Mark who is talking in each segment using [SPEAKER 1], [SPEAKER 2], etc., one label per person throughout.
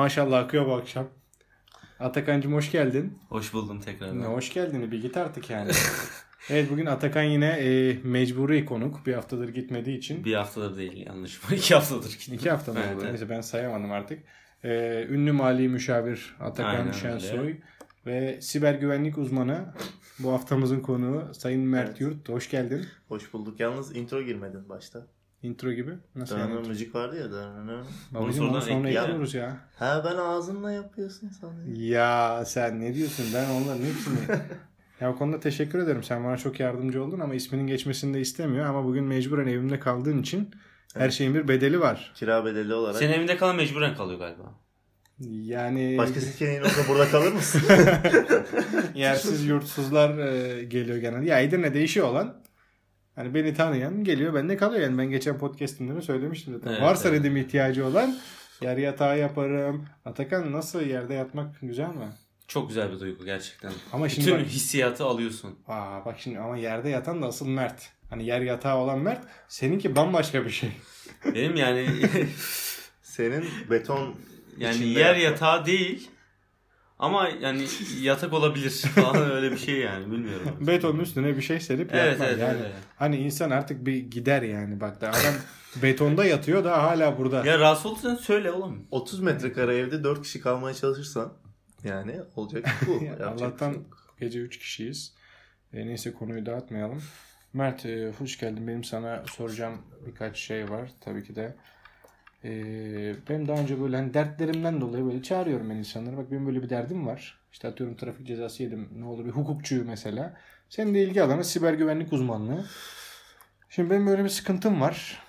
[SPEAKER 1] Maşallah akıyor bu akşam. Atakan'cım hoş geldin.
[SPEAKER 2] Hoş buldum tekrar.
[SPEAKER 1] Ne hoş geldin bir git artık yani. evet bugün Atakan yine e, mecburi konuk. Bir haftadır gitmediği için.
[SPEAKER 2] Bir haftadır değil yanlış mı? İki haftadır. gittim.
[SPEAKER 1] İki hafta mı
[SPEAKER 2] Evet,
[SPEAKER 1] oldu?
[SPEAKER 2] evet.
[SPEAKER 1] Neyse ben sayamadım artık. E, ünlü mali müşavir Atakan
[SPEAKER 2] Aynen
[SPEAKER 1] Şensoy
[SPEAKER 2] öyle.
[SPEAKER 1] ve siber güvenlik uzmanı bu haftamızın konuğu Sayın Mert Yurt. Hoş geldin.
[SPEAKER 3] Hoş bulduk. Yalnız intro girmedin başta.
[SPEAKER 1] Intro gibi. Nasıl yani?
[SPEAKER 3] müzik vardı ya. dönene.
[SPEAKER 1] Babacım onu
[SPEAKER 2] sonradan
[SPEAKER 1] sonra ekliyoruz ya.
[SPEAKER 3] Ha ben ağzınla yapıyorsun sanıyorum.
[SPEAKER 1] Ya sen ne diyorsun? Ben onların hepsini... ya o konuda teşekkür ederim. Sen bana çok yardımcı oldun ama isminin geçmesini de istemiyor. Ama bugün mecburen evimde kaldığın için her şeyin bir bedeli var.
[SPEAKER 3] Kira bedeli olarak.
[SPEAKER 2] Senin evinde kalan mecburen kalıyor galiba.
[SPEAKER 1] Yani
[SPEAKER 3] Başka seçeneğin olsa burada kalır mısın?
[SPEAKER 1] yersiz yurtsuzlar e, geliyor genelde. Ya Edirne değişiyor olan hani beni tanıyan geliyor bende kalıyor. Yani ben geçen podcastimde de söylemiştim zaten.
[SPEAKER 2] Evet,
[SPEAKER 1] Varsa
[SPEAKER 2] evet.
[SPEAKER 1] dedim ihtiyacı olan yer yatağı yaparım. Atakan nasıl yerde yatmak güzel mi?
[SPEAKER 2] Çok güzel bir duygu gerçekten.
[SPEAKER 1] Ama şimdi
[SPEAKER 2] Bütün
[SPEAKER 1] bak-
[SPEAKER 2] hissiyatı alıyorsun.
[SPEAKER 1] Aa bak şimdi ama yerde yatan da asıl Mert. Hani yer yatağı olan Mert. Seninki bambaşka bir şey.
[SPEAKER 2] Benim yani
[SPEAKER 3] Senin beton
[SPEAKER 2] yani yer yatağı değil ama yani yatak olabilir falan öyle bir şey yani bilmiyorum.
[SPEAKER 1] Betonun üstüne bir şey serip
[SPEAKER 2] Evet,
[SPEAKER 1] yatmak.
[SPEAKER 2] evet,
[SPEAKER 1] yani
[SPEAKER 2] öyle.
[SPEAKER 1] hani insan artık bir gider yani bak da adam betonda yatıyor da hala burada.
[SPEAKER 2] Ya rahatsız olursan söyle oğlum.
[SPEAKER 3] 30 metrekare evde 4 kişi kalmaya çalışırsan yani olacak bu.
[SPEAKER 1] Ya
[SPEAKER 3] bir
[SPEAKER 1] Allah'tan
[SPEAKER 3] şey
[SPEAKER 1] gece 3 kişiyiz. E, neyse konuyu dağıtmayalım. Mert e, hoş geldin. Benim sana soracağım birkaç şey var. Tabii ki de. E, benim daha önce böyle hani dertlerimden dolayı böyle çağırıyorum ben insanları. Bak benim böyle bir derdim var. İşte atıyorum trafik cezası yedim. Ne olur bir hukukçuyu mesela. Senin de ilgi alanı siber güvenlik uzmanlığı. Şimdi benim böyle bir sıkıntım var.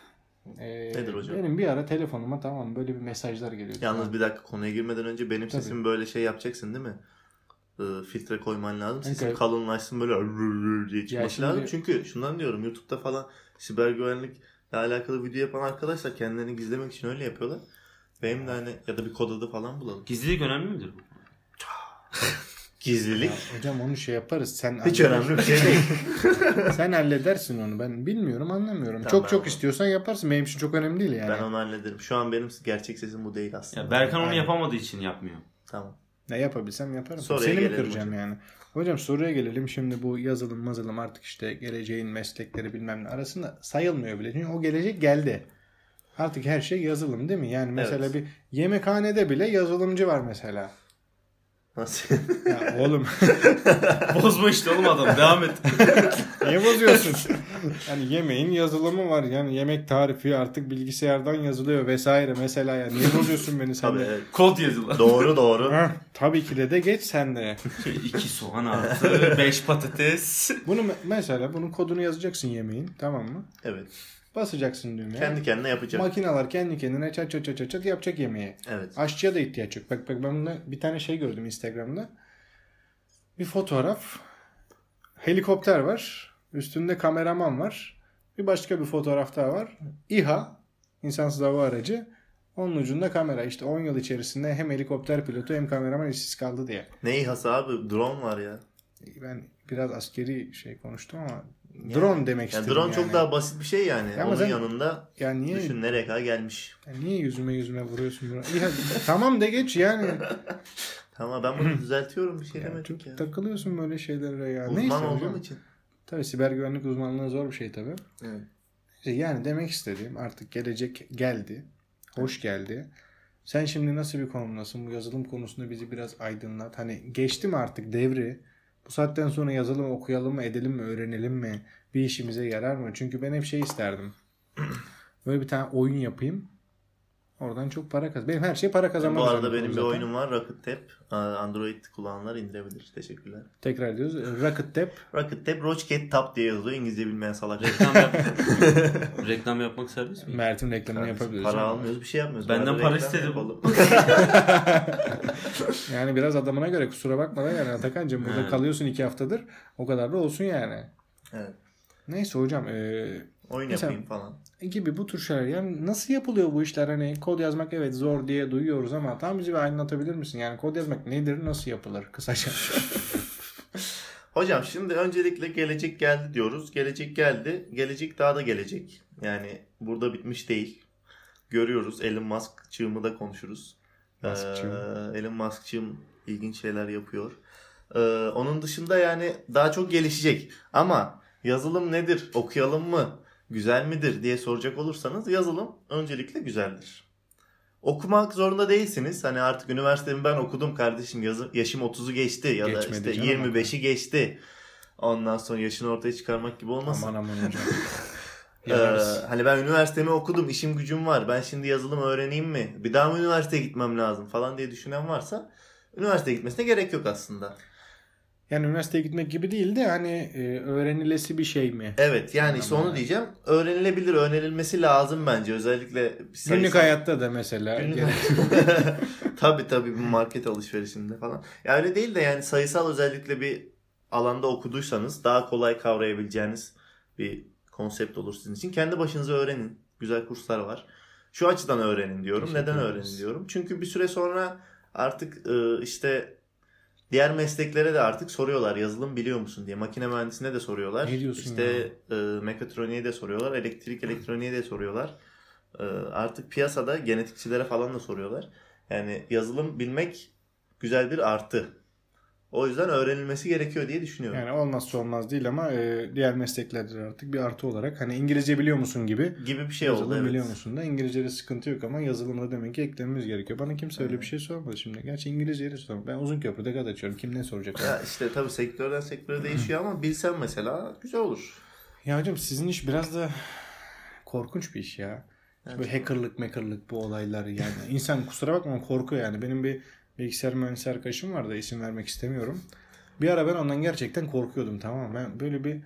[SPEAKER 1] E,
[SPEAKER 3] Nedir hocam?
[SPEAKER 1] Benim bir ara telefonuma tamam böyle bir mesajlar geliyor.
[SPEAKER 3] Yalnız bir dakika konuya girmeden önce benim
[SPEAKER 1] Tabii.
[SPEAKER 3] sesim böyle şey yapacaksın değil mi? Ee, filtre koyman lazım. Sesim
[SPEAKER 1] Evet.
[SPEAKER 3] kalınlaşsın böyle diye çıkması
[SPEAKER 1] şimdi-
[SPEAKER 3] lazım. Çünkü şundan diyorum YouTube'da falan siber güvenlikle alakalı video yapan arkadaşlar kendilerini gizlemek için öyle yapıyorlar. Benim de hani ya da bir kod adı falan bulalım.
[SPEAKER 2] Gizlilik önemli midir bu?
[SPEAKER 3] Gizlilik.
[SPEAKER 1] Ya hocam onu şey yaparız. Sen
[SPEAKER 3] Hiç önemli bir şey değil.
[SPEAKER 1] Sen halledersin onu. Ben bilmiyorum, anlamıyorum.
[SPEAKER 3] Tamam,
[SPEAKER 1] çok
[SPEAKER 3] ben
[SPEAKER 1] çok
[SPEAKER 3] onu-
[SPEAKER 1] istiyorsan yaparsın. Benim için çok önemli değil yani.
[SPEAKER 3] ben onu hallederim. Şu an benim gerçek sesim bu değil aslında.
[SPEAKER 2] Ya Berkan onu yapamadığı için yapmıyor.
[SPEAKER 3] Tamam.
[SPEAKER 1] Ne yapabilsem yaparım.
[SPEAKER 3] Soruya
[SPEAKER 1] Seni mi kıracağım
[SPEAKER 3] hocam.
[SPEAKER 1] yani? Hocam soruya gelelim. Şimdi bu yazılım mazılım artık işte geleceğin meslekleri bilmem ne arasında sayılmıyor bile. Çünkü o gelecek geldi. Artık her şey yazılım değil mi? Yani mesela
[SPEAKER 3] Evet.
[SPEAKER 1] bir yemekhanede bile yazılımcı var mesela.
[SPEAKER 3] Nasıl?
[SPEAKER 1] Ya oğlum
[SPEAKER 2] Bozma işte oğlum adam devam et.
[SPEAKER 1] niye bozuyorsun? hani yemeğin yazılımı var. Yani yemek tarifi artık bilgisayardan yazılıyor vesaire mesela. Yani niye bozuyorsun beni sen
[SPEAKER 3] Tabii
[SPEAKER 1] de?
[SPEAKER 3] evet.
[SPEAKER 2] Kod yazılı.
[SPEAKER 3] Doğru doğru.
[SPEAKER 1] Heh, tabii ki de de geç sen de.
[SPEAKER 2] Şöyle iki soğan artı, beş patates.
[SPEAKER 1] Bunu me- mesela bunun kodunu yazacaksın yemeğin tamam mı?
[SPEAKER 3] Evet.
[SPEAKER 1] Basacaksın düğmeye.
[SPEAKER 3] Kendi kendine yapacak.
[SPEAKER 1] Makineler kendi kendine çat çat çat çat çat yapacak yemeği.
[SPEAKER 3] Evet.
[SPEAKER 1] Aşçıya da ihtiyaç yok. Bak bak ben bunda bir tane şey gördüm Instagram'da. Bir fotoğraf. Helikopter var. Üstünde kameraman var. Bir başka bir fotoğraf daha var. İHA. insansız hava aracı. Onun ucunda kamera. İşte 10 yıl içerisinde hem helikopter pilotu hem kameraman işsiz kaldı diye.
[SPEAKER 3] Ne İHA'sı abi? Drone var ya.
[SPEAKER 1] Ben biraz askeri şey konuştum ama drone demek
[SPEAKER 3] Yani
[SPEAKER 1] istedim.
[SPEAKER 3] drone
[SPEAKER 1] yani.
[SPEAKER 3] çok daha basit bir şey yani.
[SPEAKER 1] Ama
[SPEAKER 3] Onun
[SPEAKER 1] sen-
[SPEAKER 3] yanında
[SPEAKER 1] Yani niye,
[SPEAKER 3] düşün nereye kadar gelmiş.
[SPEAKER 1] yani niye yüzüme yüzüme vuruyorsun? İHA, tamam de geç yani.
[SPEAKER 3] Tamam ben bunu düzeltiyorum bir şey
[SPEAKER 1] Yani
[SPEAKER 3] demedim ya.
[SPEAKER 1] takılıyorsun böyle şeylere ya.
[SPEAKER 3] Uzman
[SPEAKER 1] Neyse
[SPEAKER 3] olduğum
[SPEAKER 1] hocam.
[SPEAKER 3] için.
[SPEAKER 1] Tabii siber güvenlik uzmanlığı zor bir şey tabii.
[SPEAKER 3] Evet.
[SPEAKER 1] İşte Yani demek istediğim artık gelecek geldi. Hoş geldi. Sen şimdi nasıl bir konumdasın? Bu yazılım konusunda bizi biraz aydınlat. Hani geçti mi artık devri? Bu saatten sonra yazılım okuyalım mı, edelim mi, öğrenelim mi? Bir işimize yarar mı? Çünkü ben hep şey isterdim. Böyle bir tane oyun yapayım. Oradan çok para kaz. Benim her şey para kazanmak
[SPEAKER 3] Bu arada benim bir
[SPEAKER 1] zaten.
[SPEAKER 3] oyunum var Rocket Tap. Android kullananlar indirebilir. Teşekkürler.
[SPEAKER 1] Tekrar diyoruz. Rocket Tap.
[SPEAKER 3] Rocket Tap Rocket Tap diye yazılıyor. İngilizce bilmeyen salak.
[SPEAKER 2] Reklam, yap Reklam yapmak serbest mi?
[SPEAKER 1] Mert'in reklamını yapabiliriz.
[SPEAKER 3] Para almıyoruz bir şey yapmıyoruz.
[SPEAKER 2] Benden para istedi
[SPEAKER 3] yapalım.
[SPEAKER 1] Yani biraz adamına göre kusura bakma da yani Atakan'cığım burada
[SPEAKER 2] Evet.
[SPEAKER 1] kalıyorsun iki haftadır. O kadar da olsun yani.
[SPEAKER 3] evet.
[SPEAKER 1] Neyse hocam e,
[SPEAKER 3] Oyun
[SPEAKER 1] Mesela-
[SPEAKER 3] yapayım falan.
[SPEAKER 1] gibi bu tür şeyler. Yani nasıl yapılıyor bu işler? Hani kod yazmak evet zor diye duyuyoruz ama tam bize bir aydınlatabilir misin? Yani kod yazmak nedir? Nasıl yapılır? Kısaca.
[SPEAKER 3] Hocam şimdi öncelikle gelecek geldi diyoruz. Gelecek geldi. Gelecek daha da gelecek. Yani burada bitmiş değil. Görüyoruz. Elon Musk çığımı da konuşuruz.
[SPEAKER 1] Musk'cığım.
[SPEAKER 3] Ee, Elon Musk'cığım ilginç şeyler yapıyor. Ee, onun dışında yani daha çok gelişecek. Ama yazılım nedir? Okuyalım mı? Güzel midir diye soracak olursanız yazılım öncelikle güzeldir. Okumak zorunda değilsiniz. Hani artık üniversitemi ben okudum kardeşim. Yazı, yaşım 30'u geçti ya da
[SPEAKER 1] Geçmedi
[SPEAKER 3] işte
[SPEAKER 1] canım
[SPEAKER 3] 25'i geçti. Ondan sonra yaşını ortaya çıkarmak gibi olmasın.
[SPEAKER 1] Aman aman hocam.
[SPEAKER 3] Ee, hani ben üniversitemi okudum, işim gücüm var. Ben şimdi yazılım öğreneyim mi? Bir daha mı üniversiteye gitmem lazım falan diye düşünen varsa üniversiteye gitmesine gerek yok aslında.
[SPEAKER 1] Yani üniversiteye gitmek gibi değil de hani e, öğrenilesi bir şey mi?
[SPEAKER 3] Evet yani işte onu diyeceğim. Öğrenilebilir, öğrenilmesi lazım bence. Özellikle sayısal-
[SPEAKER 1] Günlük hayatta da mesela.
[SPEAKER 3] Günlük tabii tabii bu market alışverişinde falan. Ya öyle değil de yani sayısal özellikle bir alanda okuduysanız daha kolay kavrayabileceğiniz bir konsept olur sizin için. Kendi başınıza öğrenin. Güzel kurslar var. Şu açıdan öğrenin diyorum.
[SPEAKER 1] Teşekkür
[SPEAKER 3] Neden
[SPEAKER 1] ederiz.
[SPEAKER 3] öğrenin diyorum? Çünkü bir süre sonra artık e, işte diğer mesleklere de artık soruyorlar. Yazılım biliyor musun diye. Makine mühendisine de soruyorlar.
[SPEAKER 1] Ne diyorsun
[SPEAKER 3] İşte e, mekatroniğe de soruyorlar. Elektrik elektroniğe de soruyorlar. E, artık piyasada genetikçilere falan da soruyorlar. Yani yazılım bilmek güzel bir artı. O yüzden öğrenilmesi gerekiyor diye düşünüyorum.
[SPEAKER 1] Yani olmazsa olmaz değil ama e, diğer mesleklerde de artık bir artı olarak hani İngilizce biliyor musun gibi
[SPEAKER 3] gibi bir şey
[SPEAKER 1] yazılım
[SPEAKER 3] oldu evet.
[SPEAKER 1] biliyor musun da İngilizce'de sıkıntı yok ama yazılımda demek ki eklememiz gerekiyor. Bana kimse öyle bir şey sormadı şimdi. Gerçi İngilizceyi de sormadı. Ben uzun köprüde kat açıyorum. Kim ne soracak? Ya.
[SPEAKER 3] Ya işte tabii sektörden sektöre değişiyor ama bilsen mesela güzel olur.
[SPEAKER 1] hocam sizin iş biraz da korkunç bir iş ya.
[SPEAKER 3] Evet.
[SPEAKER 1] Böyle hackerlık mekarlık bu olaylar yani. İnsan kusura bakma korkuyor yani. Benim bir bilgisayar mühendisi arkadaşım vardı isim vermek istemiyorum. Bir ara ben ondan gerçekten korkuyordum tamam mı? Ben böyle bir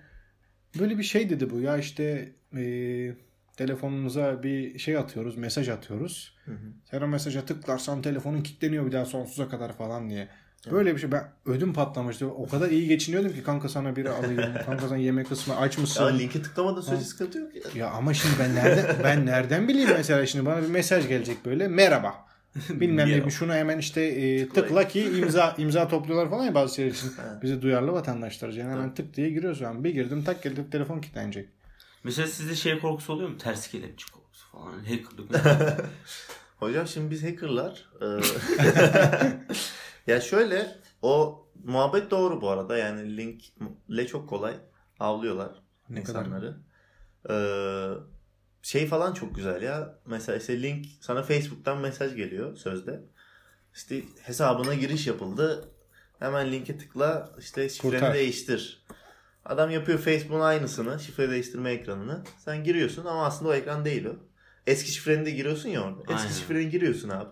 [SPEAKER 1] böyle bir şey dedi bu ya işte eee telefonumuza bir şey atıyoruz mesaj atıyoruz.
[SPEAKER 3] Hı hı.
[SPEAKER 1] Sen o mesaja tıklarsan telefonun kilitleniyor bir daha sonsuza kadar falan diye. Böyle bir şey ben ödüm patlamıştı. O kadar iyi geçiniyordum ki kanka sana biri alayım. kanka sen yemek kısmı aç mısın?
[SPEAKER 3] Ya linki tıklamadığın sürece sıkıntı yok ya.
[SPEAKER 1] Ya ama şimdi ben nereden ben nereden bileyim mesela şimdi bana bir mesaj gelecek böyle merhaba. Bilmem ne
[SPEAKER 2] Merhaba.
[SPEAKER 1] şunu hemen işte e, tıkla ki imza imza topluyorlar falan ya bazı şeyler için. Bizi duyarlı vatandaşlar yani hemen tık diye giriyoruz ben. Bir girdim tak geldi telefon kilitlenecek.
[SPEAKER 2] Mesela sizde şey korkusu oluyor mu? Ters kelepçe korkusu falan. Hackerlık.
[SPEAKER 3] Hocam şimdi biz hackerlar. e, ya şöyle o muhabbet doğru bu arada. Yani linkle çok kolay avlıyorlar
[SPEAKER 1] Ne kadar
[SPEAKER 3] insanları. Ee, şey falan çok güzel ya. Mesela işte link sana Facebook'tan mesaj geliyor sözde. İşte hesabına giriş yapıldı. Hemen linke tıkla işte şifreni
[SPEAKER 1] Kurtar.
[SPEAKER 3] değiştir. Adam yapıyor Facebook'un aynısını. Şifre değiştirme ekranını. Sen giriyorsun ama aslında o ekran değil o. Eski şifreni de giriyorsun ya orada. Eski
[SPEAKER 2] Aynen.
[SPEAKER 3] şifreni giriyorsun abi.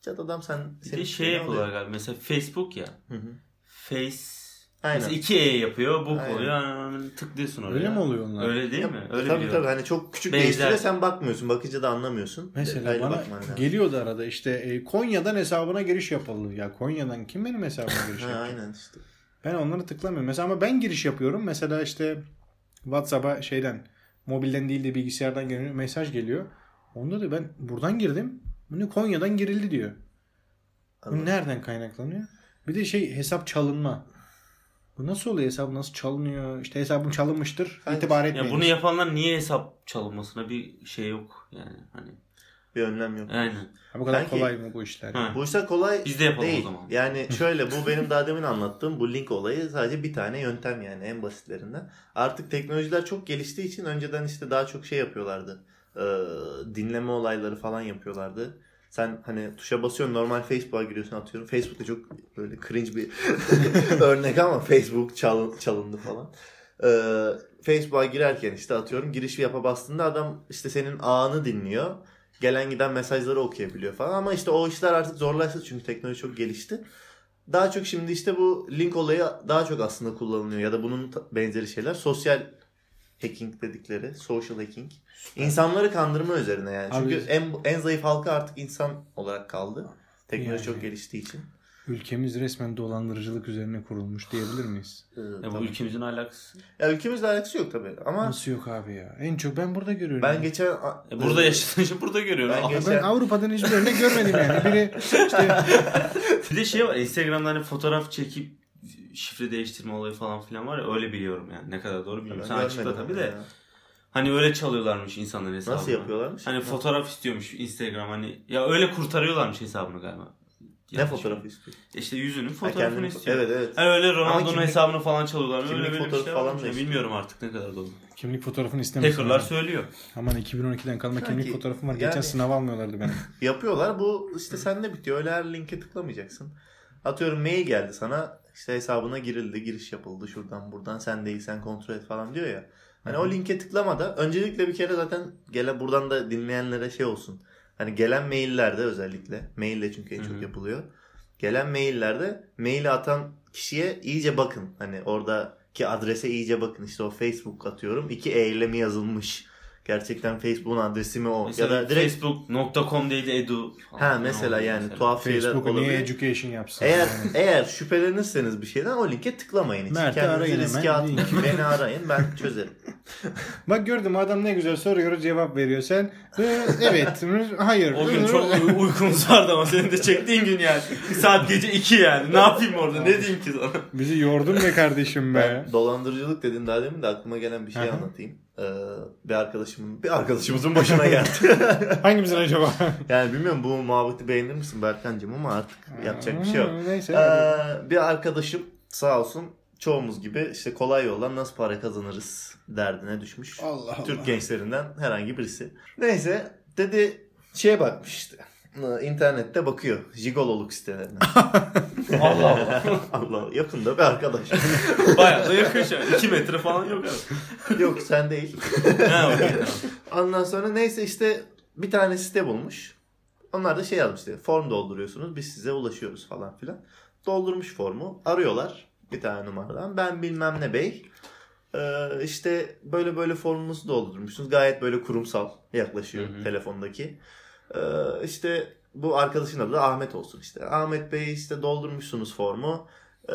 [SPEAKER 3] Çat adam sen...
[SPEAKER 2] Bir
[SPEAKER 3] senin
[SPEAKER 2] de şey yapıyorlar galiba. Mesela Facebook ya.
[SPEAKER 3] Hı hı.
[SPEAKER 2] Face
[SPEAKER 3] Aynen.
[SPEAKER 2] Mesela 2E yapıyor,
[SPEAKER 3] Aynen.
[SPEAKER 2] oluyor. Hemen tıklıyorsun oraya.
[SPEAKER 1] Öyle mi oluyor onlar?
[SPEAKER 2] Öyle değil
[SPEAKER 3] Ya,
[SPEAKER 2] mi? Öyle
[SPEAKER 3] tabii
[SPEAKER 2] biliyorum.
[SPEAKER 3] tabii hani çok küçük
[SPEAKER 2] Benzer.
[SPEAKER 3] değiştiriyor sen bakmıyorsun. Bakınca da anlamıyorsun.
[SPEAKER 1] Mesela
[SPEAKER 3] Detaylı
[SPEAKER 1] bana
[SPEAKER 3] bakman lazım.
[SPEAKER 1] geliyordu arada işte e, Konya'dan hesabına giriş yapıldı. Ya Konya'dan kim benim hesabıma giriş yapacak?
[SPEAKER 3] aynen işte.
[SPEAKER 1] Ben onları tıklamıyorum. Mesela ama ben giriş yapıyorum. Mesela işte WhatsApp'a şeyden mobilden değil de bilgisayardan geliyor mesaj geliyor. Onda da ben buradan girdim. Bunu Konya'dan girildi diyor. Bu
[SPEAKER 3] Anladım.
[SPEAKER 1] nereden kaynaklanıyor? Bir de şey hesap çalınma. Bu nasıl oluyor hesap nasıl çalınıyor? İşte hesabım çalınmıştır.
[SPEAKER 3] Hayır.
[SPEAKER 1] İtibar etmeyin.
[SPEAKER 2] Ya bunu yapanlar niye hesap çalınmasına bir şey yok yani hani.
[SPEAKER 3] Bir önlem yok.
[SPEAKER 2] Aynen.
[SPEAKER 1] Ha, bu kadar
[SPEAKER 3] Belki-
[SPEAKER 1] kolay mı bu işler?
[SPEAKER 2] Ha.
[SPEAKER 3] Bu işler kolay
[SPEAKER 2] Biz de yapalım
[SPEAKER 3] değil.
[SPEAKER 2] o zaman.
[SPEAKER 3] Yani şöyle bu benim daha demin anlattığım bu link olayı sadece bir tane yöntem yani en basitlerinden. Artık teknolojiler çok geliştiği için önceden işte daha çok şey yapıyorlardı. Ee, dinleme olayları falan yapıyorlardı. Sen hani tuşa basıyorsun normal Facebook'a giriyorsun atıyorum. Facebook'ta çok böyle cringe bir örnek ama Facebook çal- çalındı falan. Ee, Facebook'a girerken işte atıyorum giriş yapa bastığında adam işte senin ağını dinliyor. Gelen giden mesajları okuyabiliyor falan ama işte o işler artık zorlaştı çünkü teknoloji çok gelişti. Daha çok şimdi işte bu link olayı daha çok aslında kullanılıyor ya da bunun benzeri şeyler sosyal hacking dedikleri, social hacking. İnsanları kandırma üzerine yani. Çünkü
[SPEAKER 1] Abi-
[SPEAKER 3] en en zayıf halka artık insan olarak kaldı. Teknoloji
[SPEAKER 1] Yani.
[SPEAKER 3] çok geliştiği için.
[SPEAKER 1] Ülkemiz resmen dolandırıcılık üzerine kurulmuş diyebilir miyiz?
[SPEAKER 3] Ee,
[SPEAKER 2] Ya bu ülkemizin alakası.
[SPEAKER 3] Ya ülkemizle alakası yok tabii ama
[SPEAKER 1] Nasıl yok abi ya? En çok ben burada görüyorum.
[SPEAKER 3] ben geçen
[SPEAKER 2] E burada yaşadığın için burada görüyorum.
[SPEAKER 3] Ben
[SPEAKER 2] Ama
[SPEAKER 3] geç-
[SPEAKER 1] ben Avrupa'dan hiçbir örnek görmedim yani. Biri işte
[SPEAKER 2] bir de şey var Instagram'da hani fotoğraf çekip şifre değiştirme olayı falan filan var ya öyle biliyorum yani ne kadar doğru bilmiyorum. Sen açıkla tabii de.
[SPEAKER 3] Ya.
[SPEAKER 2] Hani öyle çalıyorlarmış insanların hesabını.
[SPEAKER 3] Nasıl yapıyorlarmış?
[SPEAKER 2] Hani fotoğraf istiyormuş Instagram hani. Ya öyle kurtarıyorlarmış hesabını galiba.
[SPEAKER 3] ne
[SPEAKER 2] Yanlış
[SPEAKER 3] fotoğrafı istiyor?
[SPEAKER 2] İşte yüzünün fotoğrafını istiyor.
[SPEAKER 3] Evet evet.
[SPEAKER 2] Ha öyle Ronaldo'nun hesabını falan çalıyorlar. Öyle
[SPEAKER 3] kimlik
[SPEAKER 2] böyle bir
[SPEAKER 3] fotoğrafı
[SPEAKER 2] şeyler
[SPEAKER 3] falan da istiyor.
[SPEAKER 2] Bilmiyorum artık ne kadar doğru.
[SPEAKER 1] Kimlik fotoğrafını istemiş.
[SPEAKER 2] Hackerlar söylüyor.
[SPEAKER 1] Aman 2012'den kalma
[SPEAKER 3] Sanki
[SPEAKER 1] kimlik fotoğrafım var.
[SPEAKER 3] yani-
[SPEAKER 1] Geçen sınav almıyorlardı benim.
[SPEAKER 3] Yapıyorlar. Bu işte sende bitiyor. Öyle her linke tıklamayacaksın. Atıyorum mail geldi sana. İşte hesabına girildi. Giriş yapıldı. Şuradan buradan. Sen değilsen kontrol et falan diyor ya. Hani o linke tıklamada öncelikle bir kere zaten gele buradan da dinleyenlere şey olsun. Hani gelen maillerde özellikle. Maille çünkü en çok yapılıyor. Gelen maillerde maili atan kişiye iyice bakın. Hani oradaki adrese iyice bakın. İşte o Facebook atıyorum. iki eylemi yazılmış. Gerçekten Facebook'un adresi mi o?
[SPEAKER 2] Mesela
[SPEAKER 3] ya da direkt
[SPEAKER 2] facebook.com değil de edu.
[SPEAKER 3] Ha mesela yani
[SPEAKER 2] mesela?
[SPEAKER 3] tuhaf şeyler
[SPEAKER 1] Facebook'u niye
[SPEAKER 3] olabilir.
[SPEAKER 1] education yapsın?
[SPEAKER 3] Eğer
[SPEAKER 1] Yani.
[SPEAKER 3] eğer şüphelenirseniz bir şeyden o linke tıklamayın hiç.
[SPEAKER 1] Mert'i
[SPEAKER 3] Kendinizi
[SPEAKER 1] arayın
[SPEAKER 3] riske
[SPEAKER 1] hemen.
[SPEAKER 3] atmayın. Beni arayın ben çözerim.
[SPEAKER 1] Bak gördüm adam ne güzel soruyoruz cevap veriyor. Sen "Ee, evet, hayır.
[SPEAKER 2] O gün çok uy- uykumuz vardı ama senin de çektiğin gün yani. Saat gece 2 yani. Ne yapayım orada? Ne diyeyim ki sana?
[SPEAKER 1] Bizi yordun be kardeşim be.
[SPEAKER 3] Ben dolandırıcılık dedin daha demin de aklıma gelen bir şey anlatayım. Ee, bir arkadaşımın bir arkadaşımızın başına geldi.
[SPEAKER 1] Hangimizin acaba?
[SPEAKER 3] yani bilmiyorum bu muhabbeti beğenir misin Berkancığım ama artık yapacak bir şey yok.
[SPEAKER 1] Neyse.
[SPEAKER 3] Ee, bir arkadaşım sağ olsun çoğumuz gibi işte kolay yoldan nasıl para kazanırız derdine düşmüş.
[SPEAKER 1] Allah Allah.
[SPEAKER 3] Türk gençlerinden herhangi birisi. Neyse dedi şeye bakmış işte. Ee, İnternette bakıyor. Jigololuk sitelerine.
[SPEAKER 2] Allah Allah.
[SPEAKER 3] Allah yakında bir arkadaş.
[SPEAKER 2] Bayağı da yakın şu an. 2 metre falan yok abi.
[SPEAKER 3] Yok sen değil. Ondan sonra neyse işte bir tane site bulmuş. Onlar da şey yazmış işte form dolduruyorsunuz biz size ulaşıyoruz falan filan. Doldurmuş formu arıyorlar bir tane numaradan ben bilmem ne bey. Ee, işte böyle böyle formunuzu doldurmuşsunuz gayet böyle kurumsal yaklaşıyor
[SPEAKER 2] Hı hı.
[SPEAKER 3] telefondaki. Ee, işte bu arkadaşın adı da Ahmet olsun işte. Ahmet Bey işte doldurmuşsunuz formu. Ee,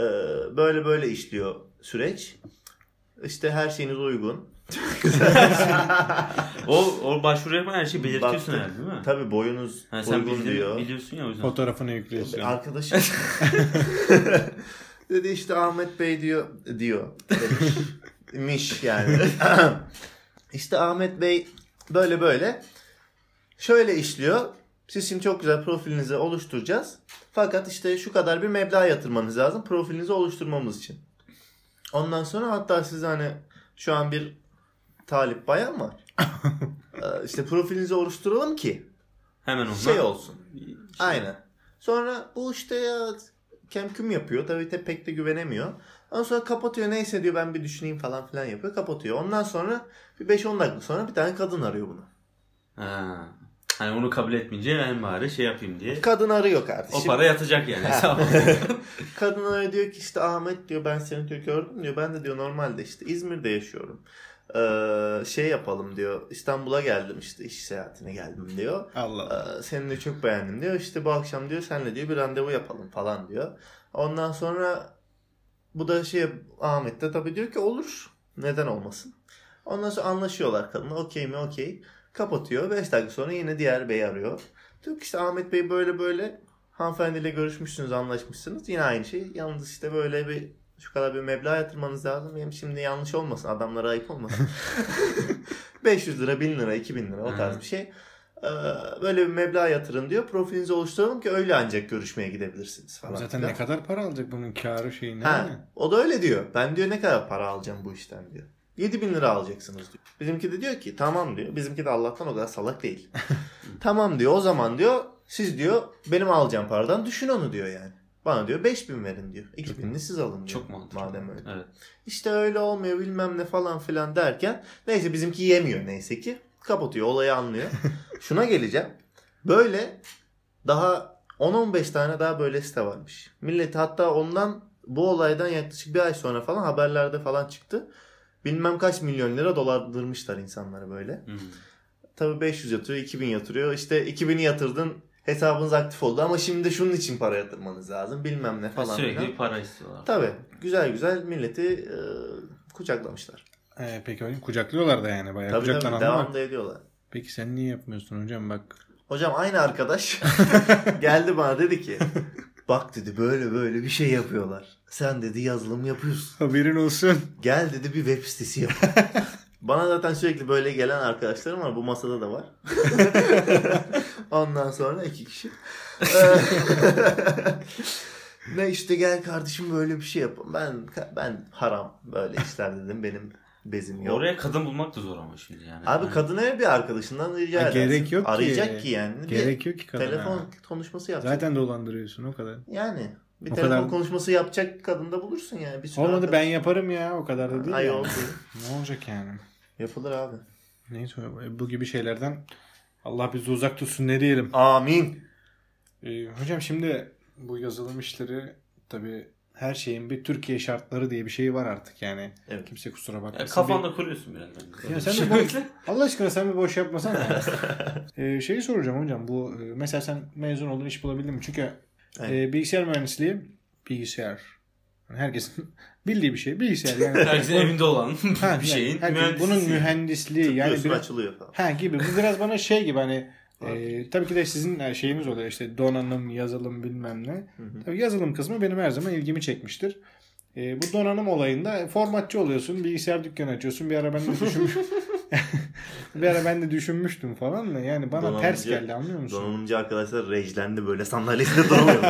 [SPEAKER 3] böyle böyle işliyor süreç. İşte her şeyiniz uygun.
[SPEAKER 2] O, o başvuru yapan her şeyi belirtiyorsun
[SPEAKER 3] Baktım.
[SPEAKER 2] herhalde değil mi?
[SPEAKER 3] Tabii boyunuz
[SPEAKER 2] Ha, sen
[SPEAKER 3] uygun
[SPEAKER 2] bildin,
[SPEAKER 3] diyor.
[SPEAKER 2] biliyorsun ya o yüzden.
[SPEAKER 1] Fotoğrafını yüklüyorsun.
[SPEAKER 3] Arkadaşım dedi işte Ahmet Bey diyor diyor. Demiş. Miş yani. işte Ahmet Bey böyle böyle şöyle işliyor. Siz şimdi çok güzel profilinizi oluşturacağız. Fakat işte şu kadar bir meblağ yatırmanız lazım profilinizi oluşturmamız için. Ondan sonra hatta size hani şu an bir talip bayan var. Ee, işte profilinizi oluşturalım ki
[SPEAKER 2] Hemen ondan.
[SPEAKER 3] şey olsun.
[SPEAKER 2] Şey-
[SPEAKER 3] Aynen. Sonra bu işte ya kemküm yapıyor. Tabii de pek de güvenemiyor. Ondan sonra kapatıyor. Neyse diyor ben bir düşüneyim falan filan yapıyor. Kapatıyor. Ondan sonra bir 5-10 dakika sonra bir tane kadın arıyor bunu.
[SPEAKER 2] Ha. Hani onu kabul etmeyince en bari şey yapayım diye.
[SPEAKER 3] Kadın arıyor kardeşim.
[SPEAKER 2] O para yatacak yani.
[SPEAKER 3] Kadın arıyor diyor ki işte Ahmet diyor ben seni diyor gördüm diyor. Ben de diyor normalde işte İzmir'de yaşıyorum. Ee, şey yapalım diyor. İstanbul'a geldim işte iş seyahatine geldim diyor.
[SPEAKER 1] Allah.
[SPEAKER 3] Ee, seni de çok beğendim diyor. İşte bu akşam diyor senle diyor bir randevu yapalım falan diyor. Ondan sonra bu da şey Ahmet de tabii diyor ki olur. Neden olmasın. Ondan sonra anlaşıyorlar kadınla. Okey mi okey. Kapatıyor. 5 dakika sonra yine diğer bey arıyor. Diyor ki işte Ahmet Bey böyle böyle hanımefendiyle görüşmüşsünüz anlaşmışsınız. Yine aynı şey. Yalnız işte böyle bir şu kadar bir meblağ yatırmanız lazım. Benim şimdi yanlış olmasın. Adamlara ayıp olmasın. 500 lira, 1000 lira, 2000 lira o tarz bir şey. Ee, böyle bir meblağ yatırın diyor. Profilinizi oluşturalım ki öyle ancak görüşmeye gidebilirsiniz falan.
[SPEAKER 1] Zaten
[SPEAKER 3] filan.
[SPEAKER 1] ne kadar para alacak bunun karı şeyi ne?
[SPEAKER 3] Ha, o da öyle diyor. Ben diyor ne kadar para alacağım bu işten diyor. 7000 lira alacaksınız diyor. Bizimki de diyor ki tamam diyor. Bizimki de Allah'tan o kadar salak değil. tamam diyor o zaman diyor siz diyor benim alacağım paradan düşün onu diyor yani. Bana diyor 5000 verin diyor. 2000'ini siz alın diyor.
[SPEAKER 2] Çok mantıklı.
[SPEAKER 3] Madem öyle.
[SPEAKER 2] Evet.
[SPEAKER 3] İşte öyle olmuyor bilmem ne falan filan derken neyse bizimki yemiyor neyse ki. Kapatıyor olayı anlıyor. Şuna geleceğim. Böyle daha 10-15 tane daha böyle site varmış. Millet hatta ondan bu olaydan yaklaşık bir ay sonra falan haberlerde falan çıktı. Bilmem kaç milyon lira dolandırmışlar insanları böyle.
[SPEAKER 2] Hmm.
[SPEAKER 3] Tabii 500 yatırıyor, 2000 yatırıyor. İşte 2000'i yatırdın hesabınız aktif oldu ama şimdi de şunun için para yatırmanız lazım bilmem ne falan.
[SPEAKER 2] Sürekli
[SPEAKER 3] filan.
[SPEAKER 2] para istiyorlar.
[SPEAKER 3] Tabii güzel güzel milleti e, kucaklamışlar.
[SPEAKER 1] Ee, peki hocam kucaklıyorlar da yani bayağı
[SPEAKER 3] Tabii tabii
[SPEAKER 1] kucaklananlar
[SPEAKER 3] devam
[SPEAKER 1] var.
[SPEAKER 3] da ediyorlar.
[SPEAKER 1] Peki sen niye yapmıyorsun hocam bak.
[SPEAKER 3] Hocam aynı arkadaş geldi bana dedi ki bak dedi böyle böyle bir şey yapıyorlar. Sen dedi yazılım yapıyorsun.
[SPEAKER 1] Haberin olsun.
[SPEAKER 3] Gel dedi bir web sitesi yap. Bana zaten sürekli böyle gelen arkadaşlarım var. Bu masada da var. Ondan sonra iki kişi. ne işte gel kardeşim böyle bir şey yapın. Ben ben haram böyle işler dedim. Benim bezim yok.
[SPEAKER 2] Oraya kadın bulmak da zor ama şimdi yani.
[SPEAKER 3] Abi
[SPEAKER 2] Yani
[SPEAKER 3] kadına bir arkadaşından rica edersin.
[SPEAKER 1] gerek yok ki.
[SPEAKER 3] Arayacak ki yani. Bir
[SPEAKER 1] Gerek yok ki kadına.
[SPEAKER 3] Telefon konuşması yapacak.
[SPEAKER 1] Zaten dolandırıyorsun o kadar.
[SPEAKER 3] Yani bir
[SPEAKER 1] O
[SPEAKER 3] telefon
[SPEAKER 1] kadar-
[SPEAKER 3] konuşması yapacak bir kadın da bulursun yani. Bir sürü
[SPEAKER 1] Olmadı ben
[SPEAKER 3] arkadaş-
[SPEAKER 1] yaparım ya o kadar da değil.
[SPEAKER 3] Ay
[SPEAKER 1] yani.
[SPEAKER 3] oldu.
[SPEAKER 1] Ne olacak yani?
[SPEAKER 3] Yapılır abi.
[SPEAKER 1] Neyse bu gibi şeylerden Allah bizi uzak tutsun ne diyelim.
[SPEAKER 3] Amin.
[SPEAKER 1] Ee, hocam şimdi bu yazılım işleri tabi her şeyin bir Türkiye şartları diye bir şey var artık yani.
[SPEAKER 3] Evet.
[SPEAKER 1] Kimse kusura bakmasın.
[SPEAKER 2] kafanda kuruyorsun biraz. bence.
[SPEAKER 1] Ya sen de boş, Allah aşkına sen bir boş yapmasana. ya. ee, şeyi soracağım hocam bu e, mesela sen mezun oldun iş bulabildin mi? Çünkü
[SPEAKER 3] Evet.
[SPEAKER 1] e, bilgisayar mühendisliği bilgisayar. Yani herkesin bildiği bir şey bilgisayar yani.
[SPEAKER 2] Herkesin evinde olan
[SPEAKER 1] Ha,
[SPEAKER 2] bir şeyin
[SPEAKER 1] herkes-
[SPEAKER 2] mühendisliği.
[SPEAKER 1] Bunun mühendisliği yani
[SPEAKER 3] Tıklıyorsun
[SPEAKER 1] biraz,
[SPEAKER 3] açılıyor falan.
[SPEAKER 1] ha gibi bu biraz bana şey gibi hani e, tabii ki de sizin e, şeyiniz oluyor işte donanım yazılım bilmem ne.
[SPEAKER 3] Hı hı.
[SPEAKER 1] Tabii yazılım kısmı benim her zaman ilgimi çekmiştir. E, bu donanım olayında formatçı oluyorsun, bilgisayar dükkanı açıyorsun. Bir ara ben de düşünmüş bir ara ben de düşünmüştüm falan da yani bana
[SPEAKER 3] Donanımcı-
[SPEAKER 1] ters geldi anlıyor musun?
[SPEAKER 3] Donanımcı arkadaşlar rejlendi böyle sandalyesinde duramıyor.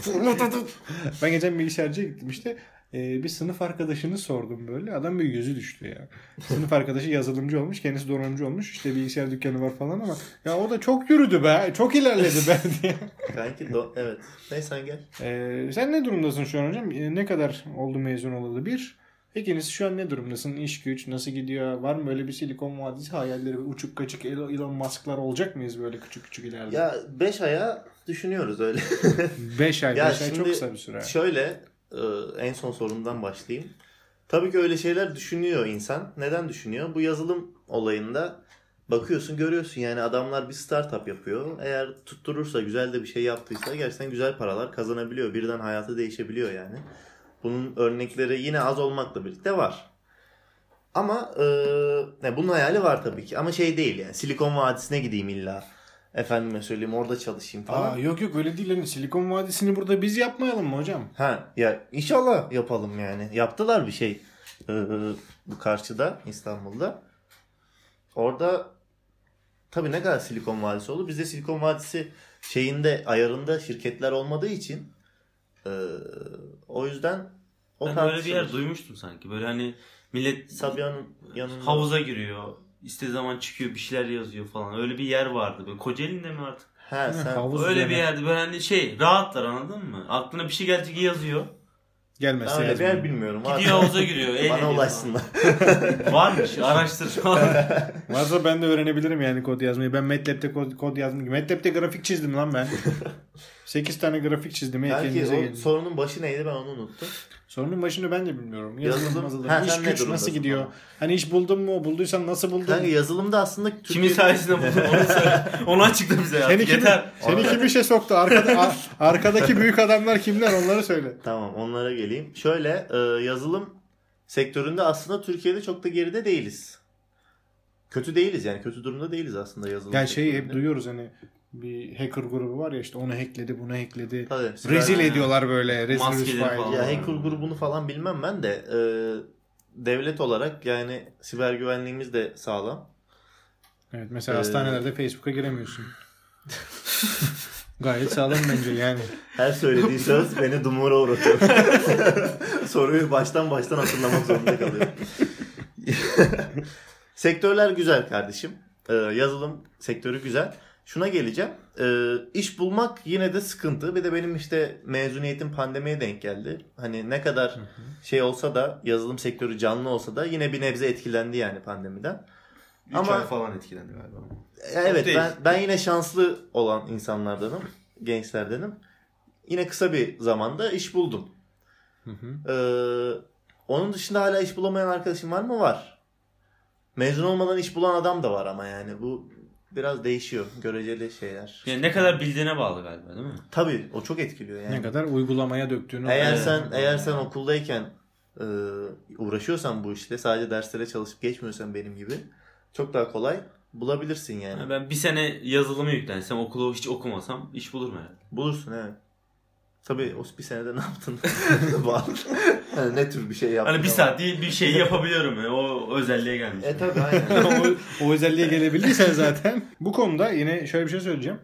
[SPEAKER 1] ben geçen bilgisayarcıya gittim işte e, bir sınıf arkadaşını sordum böyle. Adam bir yüzü düştü ya. Sınıf arkadaşı yazılımcı olmuş. Kendisi donanımcı olmuş. İşte bilgisayar dükkanı var falan ama ya o da çok yürüdü be. Çok ilerledi be diye.
[SPEAKER 3] Kanki do- evet. Neyse sen gel.
[SPEAKER 1] E, sen ne durumdasın şu an hocam? E, ne kadar oldu mezun olalı? Bir. İkiniz şu an ne durumdasın? İş güç nasıl gidiyor? Var mı böyle bir silikon vadisi hayalleri? Uçuk kaçık Elon Musk'lar olacak mıyız böyle küçük küçük ileride?
[SPEAKER 3] Ya 5 aya düşünüyoruz öyle.
[SPEAKER 1] 5 ay,
[SPEAKER 3] Ya
[SPEAKER 1] 5 ay çok kısa bir süre.
[SPEAKER 3] Şöyle e, en son sorumdan başlayayım. Tabii ki öyle şeyler düşünüyor insan. Neden düşünüyor? Bu yazılım olayında bakıyorsun görüyorsun yani adamlar bir startup yapıyor. Eğer tutturursa güzel de bir şey yaptıysa gerçekten güzel paralar kazanabiliyor. Birden hayatı değişebiliyor yani. Bunun örnekleri yine az olmakla birlikte var. Ama e, bunun hayali var tabii ki. Ama şey değil yani Silikon Vadisi'ne gideyim illa. Efendime söyleyeyim orada çalışayım falan.
[SPEAKER 1] Aa, yok yok öyle değil. Hani Silikon Vadisi'ni burada biz yapmayalım mı hocam?
[SPEAKER 3] Ha ya inşallah yapalım yani. Yaptılar bir şey ee, bu karşıda İstanbul'da. Orada tabii ne kadar Silikon Vadisi oldu. Bizde Silikon Vadisi şeyinde ayarında şirketler olmadığı için ee, o yüzden o
[SPEAKER 2] Ben böyle bir yer duymuştum sanki. Böyle hani millet
[SPEAKER 3] Sabiha'nın yanında.
[SPEAKER 2] havuza giriyor. İstediği zaman çıkıyor bir şeyler yazıyor falan. Öyle bir yer vardı. Böyle Kocaeli'nde mi artık?
[SPEAKER 3] Ha sen
[SPEAKER 1] Havuz
[SPEAKER 2] Öyle bir yerde böyle hani şey rahatlar anladın mı? Aklına bir şey gelecek yazıyor.
[SPEAKER 1] Gelmezse
[SPEAKER 3] ben öyle bir yer
[SPEAKER 1] yazmayın.
[SPEAKER 3] bilmiyorum. Var.
[SPEAKER 2] Gidiyor havuza giriyor. eğleniyor
[SPEAKER 3] Bana
[SPEAKER 2] falan.
[SPEAKER 3] ulaşsınlar.
[SPEAKER 2] Varmış araştır falan.
[SPEAKER 1] Varsa ben de öğrenebilirim yani kod yazmayı. Ben MATLAB'de kod, kod yazdım. MATLAB'de grafik çizdim lan ben. 8 tane grafik çizdim.
[SPEAKER 3] Belki o
[SPEAKER 1] gelin.
[SPEAKER 3] sorunun başı neydi ben onu unuttum.
[SPEAKER 1] Sorunun başını ben de bilmiyorum. Yazılım,
[SPEAKER 3] Yazılım-. Ha,
[SPEAKER 1] İş güç nasıl gidiyor?
[SPEAKER 3] falan?
[SPEAKER 1] Hani iş buldun mu? Bulduysan nasıl buldun?
[SPEAKER 3] Kanka yazılımda aslında
[SPEAKER 2] Kimin
[SPEAKER 3] Türkiye'de-
[SPEAKER 2] sayesinde buldun onu söyle. Onu açıkla bize ya.
[SPEAKER 1] Seni kim,
[SPEAKER 2] Yeter.
[SPEAKER 1] seni kim işe soktu? Arkada, arkadaki büyük adamlar kimler? Onları söyle.
[SPEAKER 3] Tamam onlara geleyim. Şöyle e, yazılım sektöründe aslında Türkiye'de çok da geride değiliz. Kötü değiliz yani kötü durumda değiliz aslında yazılım
[SPEAKER 1] Yani şeyi hep duyuyoruz hani bir hacker grubu var ya işte onu hackledi bunu hackledi.
[SPEAKER 3] Tabii,
[SPEAKER 1] Rezil
[SPEAKER 2] Aynen.
[SPEAKER 1] ediyorlar böyle. Rezil
[SPEAKER 2] Maskeleri falan.
[SPEAKER 3] Ya hacker grubunu falan bilmem ben de e, devlet olarak yani siber güvenliğimiz de sağlam.
[SPEAKER 1] Evet mesela
[SPEAKER 3] Ee,
[SPEAKER 1] hastanelerde Facebook'a giremiyorsun. Gayet sağlam bence yani.
[SPEAKER 3] Her söylediği söz beni dumura uğratıyor. Soruyu baştan baştan hatırlamak zorunda kalıyorum. Sektörler güzel kardeşim. Ee, yazılım sektörü güzel. Şuna geleceğim. Ee, iş bulmak yine de sıkıntı. Bir de benim işte mezuniyetim pandemiye denk geldi. Hani ne kadar şey olsa da yazılım sektörü canlı olsa da yine bir nebze etkilendi yani pandemiden.
[SPEAKER 2] Üç
[SPEAKER 3] Ama-
[SPEAKER 2] ay falan etkilendi galiba.
[SPEAKER 3] E, Evet ben, ben yine şanslı olan insanlardanım. Gençlerdenim. Yine kısa bir zamanda iş buldum.
[SPEAKER 1] Hı hı.
[SPEAKER 3] Ee, onun dışında hala iş bulamayan arkadaşım var mı? Var. Mezun olmadan iş bulan adam da var ama yani bu biraz değişiyor. Göreceli şeyler.
[SPEAKER 2] Yani ne kadar bildiğine bağlı galiba değil mi?
[SPEAKER 3] Tabii o çok etkiliyor yani.
[SPEAKER 1] Ne kadar uygulamaya döktüğünü.
[SPEAKER 3] Eğer sen eğer sen okuldayken e, uğraşıyorsan bu işle sadece derslere çalışıp geçmiyorsan benim gibi çok daha kolay bulabilirsin yani.
[SPEAKER 2] Yani ben bir sene yazılımı yüklensem okulu hiç okumasam iş bulurum herhalde.
[SPEAKER 3] Bulursun evet. Tabii o bir senede ne yaptın? Yani ne tür bir şey yaptın?
[SPEAKER 2] Hani bir saat değil bir şey yapabiliyorum. Yani. O özelliğe gelmiş.
[SPEAKER 3] E tabii aynen.
[SPEAKER 1] o, o özelliğe gelebildiysen zaten. Bu konuda yine şöyle bir şey söyleyeceğim.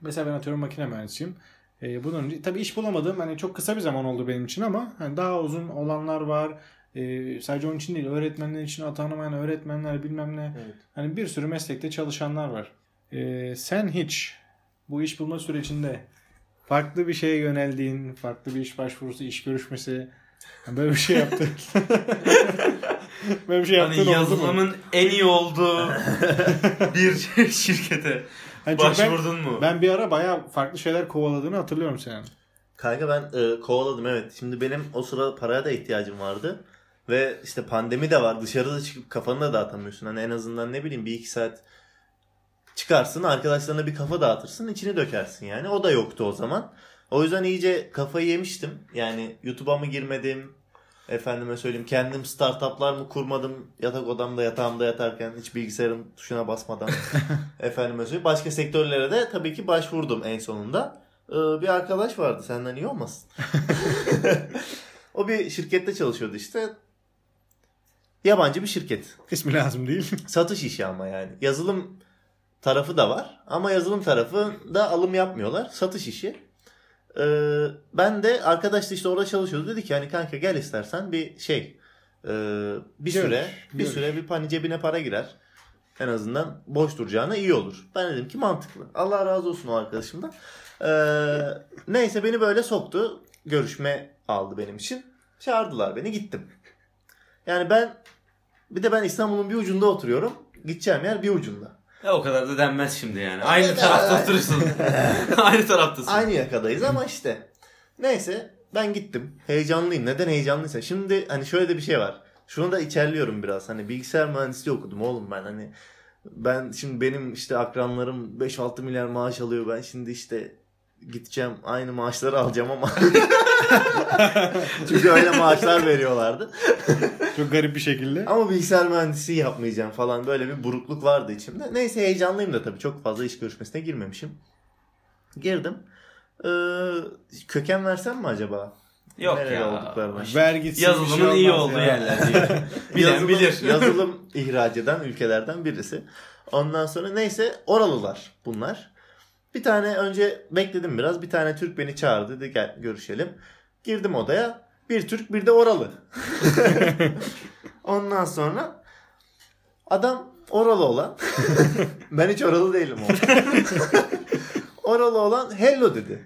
[SPEAKER 1] Mesela ben atıyorum makine mühendisiyim. Ee, bunun tabii iş bulamadım. Hani çok kısa bir zaman oldu benim için ama hani daha uzun olanlar var. Ee, sadece onun için değil öğretmenler için atanamayan öğretmenler bilmem ne.
[SPEAKER 3] Evet.
[SPEAKER 1] Hani bir sürü meslekte çalışanlar var. Ee, sen hiç bu iş bulma sürecinde farklı bir şeye yöneldiğin, farklı bir iş başvurusu, iş görüşmesi yani böyle bir şey yaptın. böyle bir şey yaptın
[SPEAKER 2] Hani
[SPEAKER 1] mu?
[SPEAKER 2] yazılımın en iyi olduğu bir şirkete
[SPEAKER 1] Hani çünkü ben-
[SPEAKER 2] başvurdun mu?
[SPEAKER 1] Ben bir ara bayağı farklı şeyler kovaladığını hatırlıyorum senin.
[SPEAKER 3] Kanka ben e, kovaladım evet. Şimdi benim o sıra paraya da ihtiyacım vardı. Ve işte pandemi de var. Dışarıda çıkıp kafanı da dağıtamıyorsun. Hani en azından ne bileyim bir iki saat çıkarsın arkadaşlarına bir kafa dağıtırsın içini dökersin yani. O da yoktu o zaman. O yüzden iyice kafayı yemiştim. Yani YouTube'a mı girmedim? Efendime söyleyeyim kendim startuplar mı kurmadım yatak odamda yatağımda yatarken hiç bilgisayarın tuşuna basmadan efendime söyleyeyim. Başka sektörlere de tabii ki başvurdum en sonunda. Ee, bir arkadaş vardı senden iyi olmasın. o bir şirkette çalışıyordu işte. Yabancı bir şirket.
[SPEAKER 1] İsmi lazım değil.
[SPEAKER 3] Satış işi ama yani. Yazılım tarafı da var. Ama yazılım tarafı da alım yapmıyorlar. Satış işi. Ee, ben de arkadaş da işte orada çalışıyordu. Dedi ki hani kanka gel istersen bir şey e, bir
[SPEAKER 1] Görüş,
[SPEAKER 3] süre bir
[SPEAKER 1] görüş.
[SPEAKER 3] süre bir hani cebine para girer. En azından boş duracağına iyi olur. Ben dedim ki mantıklı. Allah razı olsun o arkadaşımdan. Ee, neyse beni böyle soktu. Görüşme aldı benim için. Çağırdılar beni gittim. Yani ben bir de ben İstanbul'un bir ucunda oturuyorum. Gideceğim yer bir ucunda.
[SPEAKER 2] Ya o kadar da denmez şimdi yani. Aynı tarafta oturursun. Aynı taraftasın.
[SPEAKER 3] Aynı yakadayız ama işte. Neyse ben gittim. Heyecanlıyım. Neden heyecanlıysa. Şimdi hani şöyle de bir şey var. Şunu da içerliyorum biraz. Hani bilgisayar mühendisliği okudum oğlum ben. Hani ben şimdi benim işte akranlarım 5-6 milyar maaş alıyor. Ben şimdi işte gideceğim aynı maaşları alacağım ama çünkü öyle maaşlar veriyorlardı.
[SPEAKER 1] Çok garip bir şekilde.
[SPEAKER 3] Ama bilgisayar mühendisliği yapmayacağım falan böyle bir burukluk vardı içimde. Neyse heyecanlıyım da tabii çok fazla iş görüşmesine girmemişim. Girdim. Ee, köken versem mi acaba?
[SPEAKER 2] Yok
[SPEAKER 3] Nerede
[SPEAKER 2] ya.
[SPEAKER 3] olduklarına.
[SPEAKER 1] Ver gitsin.
[SPEAKER 2] Yazılımın
[SPEAKER 1] şey
[SPEAKER 2] iyi olduğu
[SPEAKER 1] ya.
[SPEAKER 2] yerler diye. Bilen
[SPEAKER 3] yazılım,
[SPEAKER 2] bilir.
[SPEAKER 3] yazılım ihraç eden ülkelerden birisi. Ondan sonra neyse oralılar bunlar. Bir tane önce bekledim biraz. Bir tane Türk beni çağırdı dedi gel görüşelim. Girdim odaya. Bir Türk bir de oralı. Ondan sonra adam oralı olan ben hiç oralı değilim o. oralı olan hello dedi.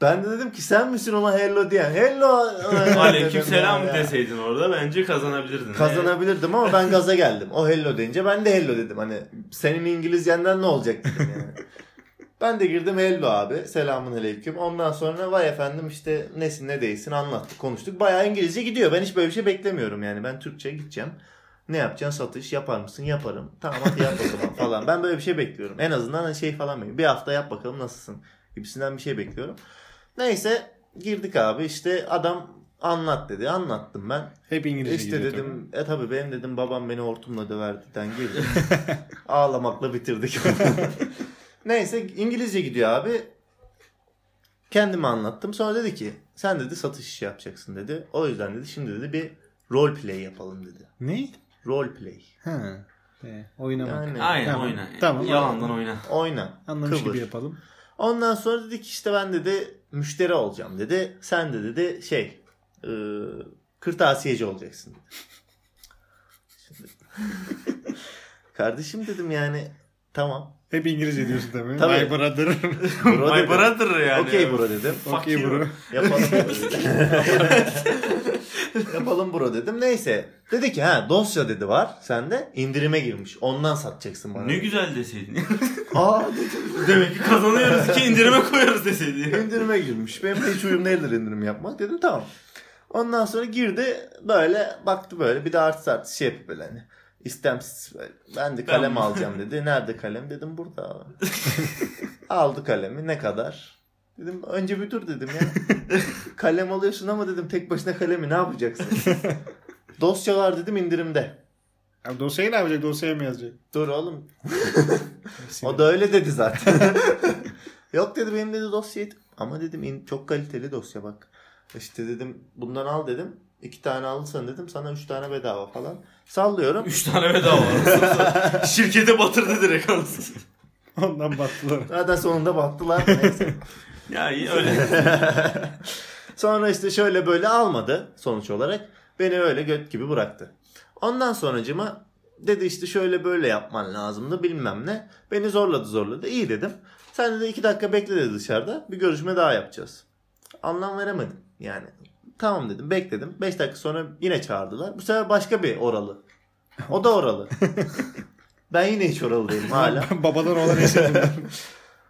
[SPEAKER 3] Ben de dedim ki sen misin ona hello diyen? Hello.
[SPEAKER 2] Aleyküm selam
[SPEAKER 3] ya.
[SPEAKER 2] deseydin orada bence kazanabilirdin.
[SPEAKER 3] Kazanabilirdim ama ben gaza geldim. O hello deyince ben de hello dedim. Hani senin İngilizcenden ne olacak dedim yani. Ben de girdim hello abi. Selamun aleyküm. Ondan sonra vay efendim işte nesin ne değilsin anlattık konuştuk. Bayağı İngilizce gidiyor. Ben hiç böyle bir şey beklemiyorum yani. Ben Türkçe gideceğim. Ne yapacaksın satış yapar mısın? Yaparım. Tamam hadi yap zaman falan. Ben böyle bir şey bekliyorum. En azından hani şey falan bekliyorum. Bir hafta yap bakalım nasılsın gibisinden bir şey bekliyorum. Neyse girdik abi işte adam anlat dedi. Anlattım ben.
[SPEAKER 1] Hep İngilizce
[SPEAKER 3] İşte dedim e tabi benim dedim babam beni hortumla döverdi'den girdim. Ağlamakla bitirdik. Neyse İngilizce gidiyor abi. Kendime anlattım. Sonra dedi ki sen dedi satış işi yapacaksın dedi. O yüzden dedi şimdi dedi bir role play yapalım dedi.
[SPEAKER 1] Ne?
[SPEAKER 3] Role play.
[SPEAKER 1] Ha. E, oynamak.
[SPEAKER 3] Yani
[SPEAKER 2] Aynen
[SPEAKER 1] Tamam,
[SPEAKER 2] oyna.
[SPEAKER 1] tamam.
[SPEAKER 2] Yalandan oyna.
[SPEAKER 3] oyna.
[SPEAKER 1] Anlamış
[SPEAKER 3] kıvır.
[SPEAKER 1] gibi yapalım.
[SPEAKER 3] Ondan sonra dedik işte ben dedi müşteri olacağım dedi. Sen de dedi şey e, kırtasiyeci olacaksın dedi. Şimdi- Kardeşim dedim yani tamam.
[SPEAKER 1] Hep İngilizce diyorsun tabii.
[SPEAKER 3] Tabii.
[SPEAKER 1] My brother.
[SPEAKER 3] Bro
[SPEAKER 2] My
[SPEAKER 3] dedim.
[SPEAKER 2] brother yani.
[SPEAKER 3] Okey bro dedim.
[SPEAKER 1] okay
[SPEAKER 2] you.
[SPEAKER 1] bro.
[SPEAKER 3] Yapalım bro dedim. Yapalım bro dedim. Neyse. Dedi ki ha dosya dedi var sende indirime girmiş. Ondan satacaksın bana.
[SPEAKER 2] Ne güzel deseydin.
[SPEAKER 3] Aa dedim.
[SPEAKER 2] Demek ki kazanıyoruz ki indirime koyarız deseydin.
[SPEAKER 3] İndirime girmiş. Benim de hiç uyum değildir indirim yapmak. Dedim tamam. Ondan sonra girdi böyle baktı böyle bir de artı artı şey yapıp böyle hani istemsiz. Ben de kalem
[SPEAKER 2] Ben-
[SPEAKER 3] alacağım dedi. Nerede kalem? Dedim burada abi. Aldı kalemi. Ne kadar? Dedim önce bir dur dedim ya. kalem alıyorsun ama dedim tek başına kalemi ne yapacaksın? Dosyalar dedim indirimde.
[SPEAKER 1] Abi dosyayı ne yapacak? Dosyaya mı yazacak?
[SPEAKER 3] Dur oğlum. O da öyle dedi zaten. Yok dedi benim dedi dosyayı. Ama dedim in- çok kaliteli dosya bak. İşte dedim bundan al dedim. İki tane alırsan dedim sana üç tane bedava falan. Sallıyorum.
[SPEAKER 2] 3 tane bedava var. Şirkete batırdı direkt anasını.
[SPEAKER 1] Ondan battılar.
[SPEAKER 3] Zaten sonunda battılar. Neyse.
[SPEAKER 2] Ya iyi öyle.
[SPEAKER 3] Sonra işte şöyle böyle almadı sonuç olarak. Beni öyle göt gibi bıraktı. Ondan sonracıma dedi işte şöyle böyle yapman lazımdı bilmem ne. Beni zorladı zorladı. İyi dedim. Sen de iki dakika bekle dedi dışarıda. Bir görüşme daha yapacağız. Anlam veremedim yani. Tamam dedim bekledim. 5 dakika sonra yine çağırdılar. Bu sefer başka bir oralı. O da oralı. ben yine hiç oralı değilim hala.
[SPEAKER 1] Babadan olan eşim.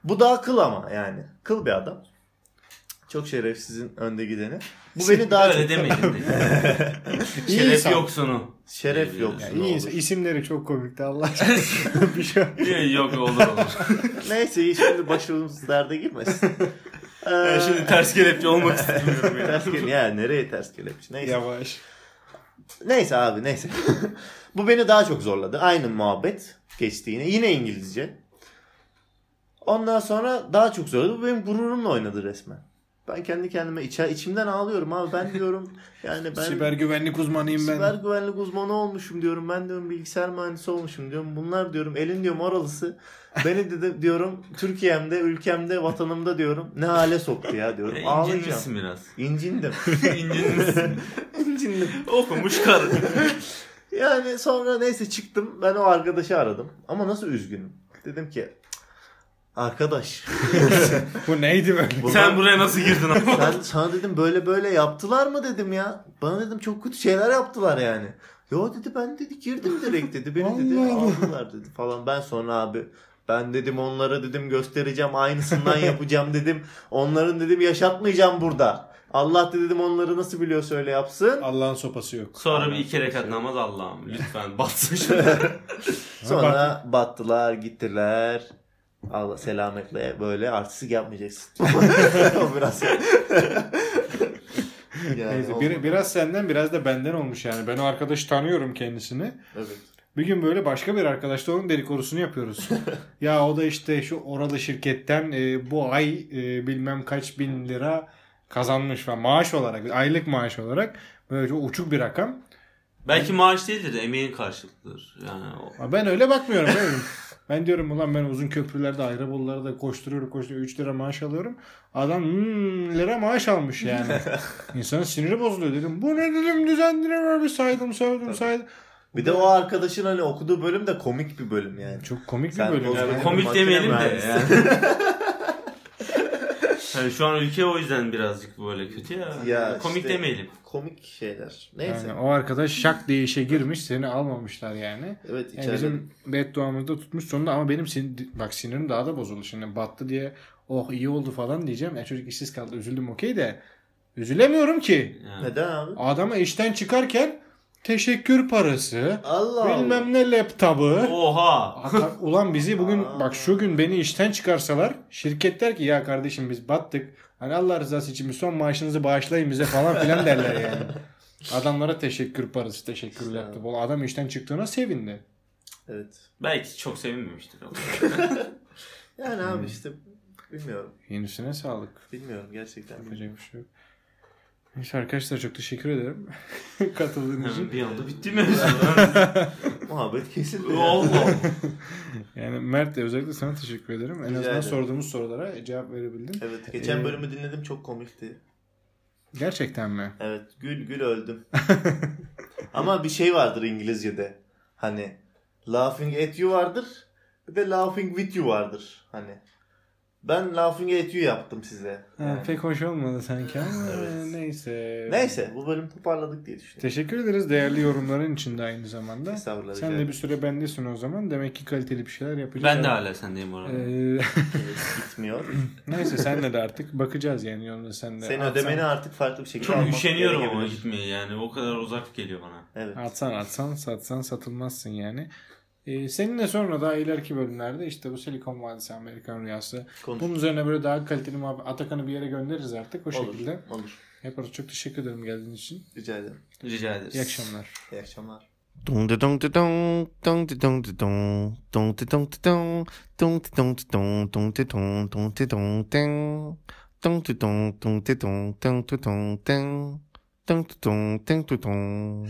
[SPEAKER 3] Bu daha kıl ama yani. Kıl bir adam. Çok şerefsizin önde gideni. Bu beni daha
[SPEAKER 2] öyle
[SPEAKER 3] çok...
[SPEAKER 2] demeyin. Şeref
[SPEAKER 1] insan.
[SPEAKER 2] yoksunu.
[SPEAKER 3] Şeref yok.
[SPEAKER 1] Ya
[SPEAKER 3] Ne
[SPEAKER 1] iyi insan. İsimleri çok komikti Allah aşkına. bir şey.
[SPEAKER 2] Yok olur olur.
[SPEAKER 3] Neyse iyi, şimdi başımız derde girmesin.
[SPEAKER 2] Ben
[SPEAKER 3] Ee,
[SPEAKER 2] şimdi ters kelepçe olmak istemiyorum. ya.
[SPEAKER 3] ters gel ya nereye ters kelepçe neyse.
[SPEAKER 1] Yavaş.
[SPEAKER 3] Neyse abi neyse. Bu beni daha çok zorladı. Aynı muhabbet geçti yine. Yine İngilizce. Ondan sonra daha çok zorladı. Bu benim gururumla oynadı resmen. Ben kendi kendime içer, içimden ağlıyorum abi. Ben diyorum yani ben
[SPEAKER 1] Siber güvenlik uzmanıyım ben.
[SPEAKER 3] Siber güvenlik uzmanı olmuşum diyorum. Ben diyorum bilgisayar mühendisi olmuşum diyorum. Bunlar diyorum elin diyorum oralısı. Beni de diyorum Türkiye'mde, ülkemde, vatanımda diyorum ne hale soktu ya diyorum.
[SPEAKER 2] E,
[SPEAKER 3] Ağlayacağım.
[SPEAKER 2] İncinmişsin biraz.
[SPEAKER 3] İncindim.
[SPEAKER 2] İncinmişsin.
[SPEAKER 3] İncindim.
[SPEAKER 2] Okumuş karı.
[SPEAKER 3] Yani sonra neyse çıktım. Ben o arkadaşı aradım. Ama nasıl üzgünüm. Dedim ki arkadaş
[SPEAKER 1] Bu neydi böyle?
[SPEAKER 2] Sen buraya nasıl girdin
[SPEAKER 3] sen sana dedim böyle böyle yaptılar mı dedim ya. Bana dedim çok kötü şeyler yaptılar yani. Yo dedi ben dedi girdim direkt dedi. Beni dedi aldılar dedi falan. Ben sonra abi ben dedim onlara dedim göstereceğim aynısından yapacağım dedim. Onların dedim yaşatmayacağım burada. Allah dedim onları nasıl biliyorsa öyle yapsın.
[SPEAKER 1] Allah'ın sopası yok.
[SPEAKER 2] Sonra bir iki rekat namaz Allah'ım lütfen batsın şunu.
[SPEAKER 3] Sonra battılar gittiler. Allah selametle böyle artistik yapmayacaksın. o biraz. yani
[SPEAKER 1] Neyse bir, biraz senden biraz da benden olmuş yani. Ben o arkadaşı tanıyorum kendisini.
[SPEAKER 3] Evet.
[SPEAKER 1] Bir gün böyle başka bir arkadaşla onun dedikodusunu yapıyoruz. ya o da işte şu orada şirketten e, bu ay e, bilmem kaç bin lira kazanmış falan maaş olarak aylık maaş olarak böyle çok uçuk bir rakam.
[SPEAKER 2] Belki maaş değildir de emeğin karşılıklıdır. Yani o-
[SPEAKER 1] Ben öyle bakmıyorum. ben, diyorum ulan ben uzun köprülerde Ayrabolularda koşturuyorum koşturuyorum 3 lira maaş alıyorum. Adam hmm, lira maaş almış yani. İnsanın siniri bozuluyor dedim. Bu ne dedim düzenleme bir saydım saydım saydım.
[SPEAKER 3] Bir de o arkadaşın hani okuduğu bölüm de komik bir bölüm yani.
[SPEAKER 1] Çok komik
[SPEAKER 3] Sen
[SPEAKER 1] bir bölüm. yani.
[SPEAKER 2] komik demeyelim de yani. Yani şu an ülke o yüzden birazcık böyle kötü ya.
[SPEAKER 3] Ya
[SPEAKER 2] komik
[SPEAKER 3] işte-
[SPEAKER 2] demeyelim.
[SPEAKER 3] Komik şeyler. Neyse.
[SPEAKER 1] Yani o arkadaş şak diye işe girmiş seni almamışlar yani.
[SPEAKER 3] Evet
[SPEAKER 1] Yani
[SPEAKER 3] içeride.
[SPEAKER 1] bizim bedduamızda tutmuş sonunda ama benim sin bak sinirim daha da bozuldu şimdi battı diye oh iyi oldu falan diyeceğim. Ya çocuk işsiz kaldı üzüldüm okey de üzülemiyorum ki.
[SPEAKER 2] Yani.
[SPEAKER 3] Neden abi?
[SPEAKER 1] Adama işten çıkarken teşekkür parası
[SPEAKER 3] Allah Allah.
[SPEAKER 1] bilmem ne laptopu.
[SPEAKER 2] Oha.
[SPEAKER 1] Ulan bizi bugün
[SPEAKER 3] Aa.
[SPEAKER 1] bak şu gün beni işten çıkarsalar şirket der ki ya kardeşim biz battık. Hani Allah rızası için bir son maaşınızı bağışlayın bize falan filan derler yani. Adamlara teşekkür parası, teşekkür
[SPEAKER 3] Güzel.
[SPEAKER 1] laptop. O adam işten çıktığına sevindi.
[SPEAKER 3] Evet.
[SPEAKER 2] Belki çok sevinmemiştir.
[SPEAKER 3] Yani
[SPEAKER 1] Hmm.
[SPEAKER 3] abi işte bilmiyorum.
[SPEAKER 1] Yenisine sağlık.
[SPEAKER 3] Bilmiyorum gerçekten.
[SPEAKER 1] Yapacak bir şey yok. Neyse arkadaşlar çok teşekkür ederim. Katıldığınız için.
[SPEAKER 2] Bir anda bitti mevzu.
[SPEAKER 3] Muhabbet kesildi.
[SPEAKER 2] Allah.
[SPEAKER 1] Yani Mert de özellikle sana teşekkür ederim. En
[SPEAKER 3] Rica
[SPEAKER 1] azından
[SPEAKER 3] ederim.
[SPEAKER 1] sorduğumuz sorulara cevap verebildin.
[SPEAKER 3] Evet geçen
[SPEAKER 1] Ee,
[SPEAKER 3] bölümü dinledim çok komikti.
[SPEAKER 1] Gerçekten mi?
[SPEAKER 3] Evet gül gül öldüm. Ama bir şey vardır İngilizce'de. Hani laughing at you vardır. Bir de laughing with you vardır. Hani ben laughing at you yaptım size.
[SPEAKER 1] Ha,
[SPEAKER 3] Yani.
[SPEAKER 1] pek hoş olmadı sanki ama
[SPEAKER 3] Evet.
[SPEAKER 1] neyse.
[SPEAKER 3] Neyse bu bölüm toparladık diye düşünüyorum.
[SPEAKER 1] Teşekkür ederiz değerli yorumların için de aynı zamanda.
[SPEAKER 3] Estağfurullah.
[SPEAKER 1] Sen de bir süre bendesin o zaman. Demek ki kaliteli bir şeyler yapacağız.
[SPEAKER 2] ben de hala sendeyim orada.
[SPEAKER 1] Ee,
[SPEAKER 3] Gitmiyor.
[SPEAKER 1] neyse senle de artık bakacağız yani yolunda sen de.
[SPEAKER 3] Senin
[SPEAKER 1] Atsan-
[SPEAKER 3] ödemeni artık farklı bir şekilde
[SPEAKER 2] Çok üşeniyorum ama gitmeye yani. O kadar uzak geliyor bana.
[SPEAKER 3] Evet.
[SPEAKER 1] Atsan atsan satsan satılmazsın yani. Seninle sonra daha ileriki bölümlerde işte bu Silikon Vadisi Amerikan Rüyası.
[SPEAKER 3] Konuş.
[SPEAKER 1] Bunun üzerine böyle daha kaliteli muhabbet. Atakan'ı bir yere göndeririz artık o
[SPEAKER 3] olur,
[SPEAKER 1] şekilde.
[SPEAKER 3] Olur.
[SPEAKER 1] Yaparız. Çok teşekkür ederim geldiğin için.
[SPEAKER 3] Rica ederim.
[SPEAKER 2] Rica ederiz.
[SPEAKER 1] İyi akşamlar.
[SPEAKER 3] İyi akşamlar.
[SPEAKER 4] Dong de dong de dong, dong de dong de dong, dong de dong de dong, dong de dong de dong, dong de dong, dong de dong ding, dong de dong, dong de dong, dong de dong ding, dong de dong, ding de dong.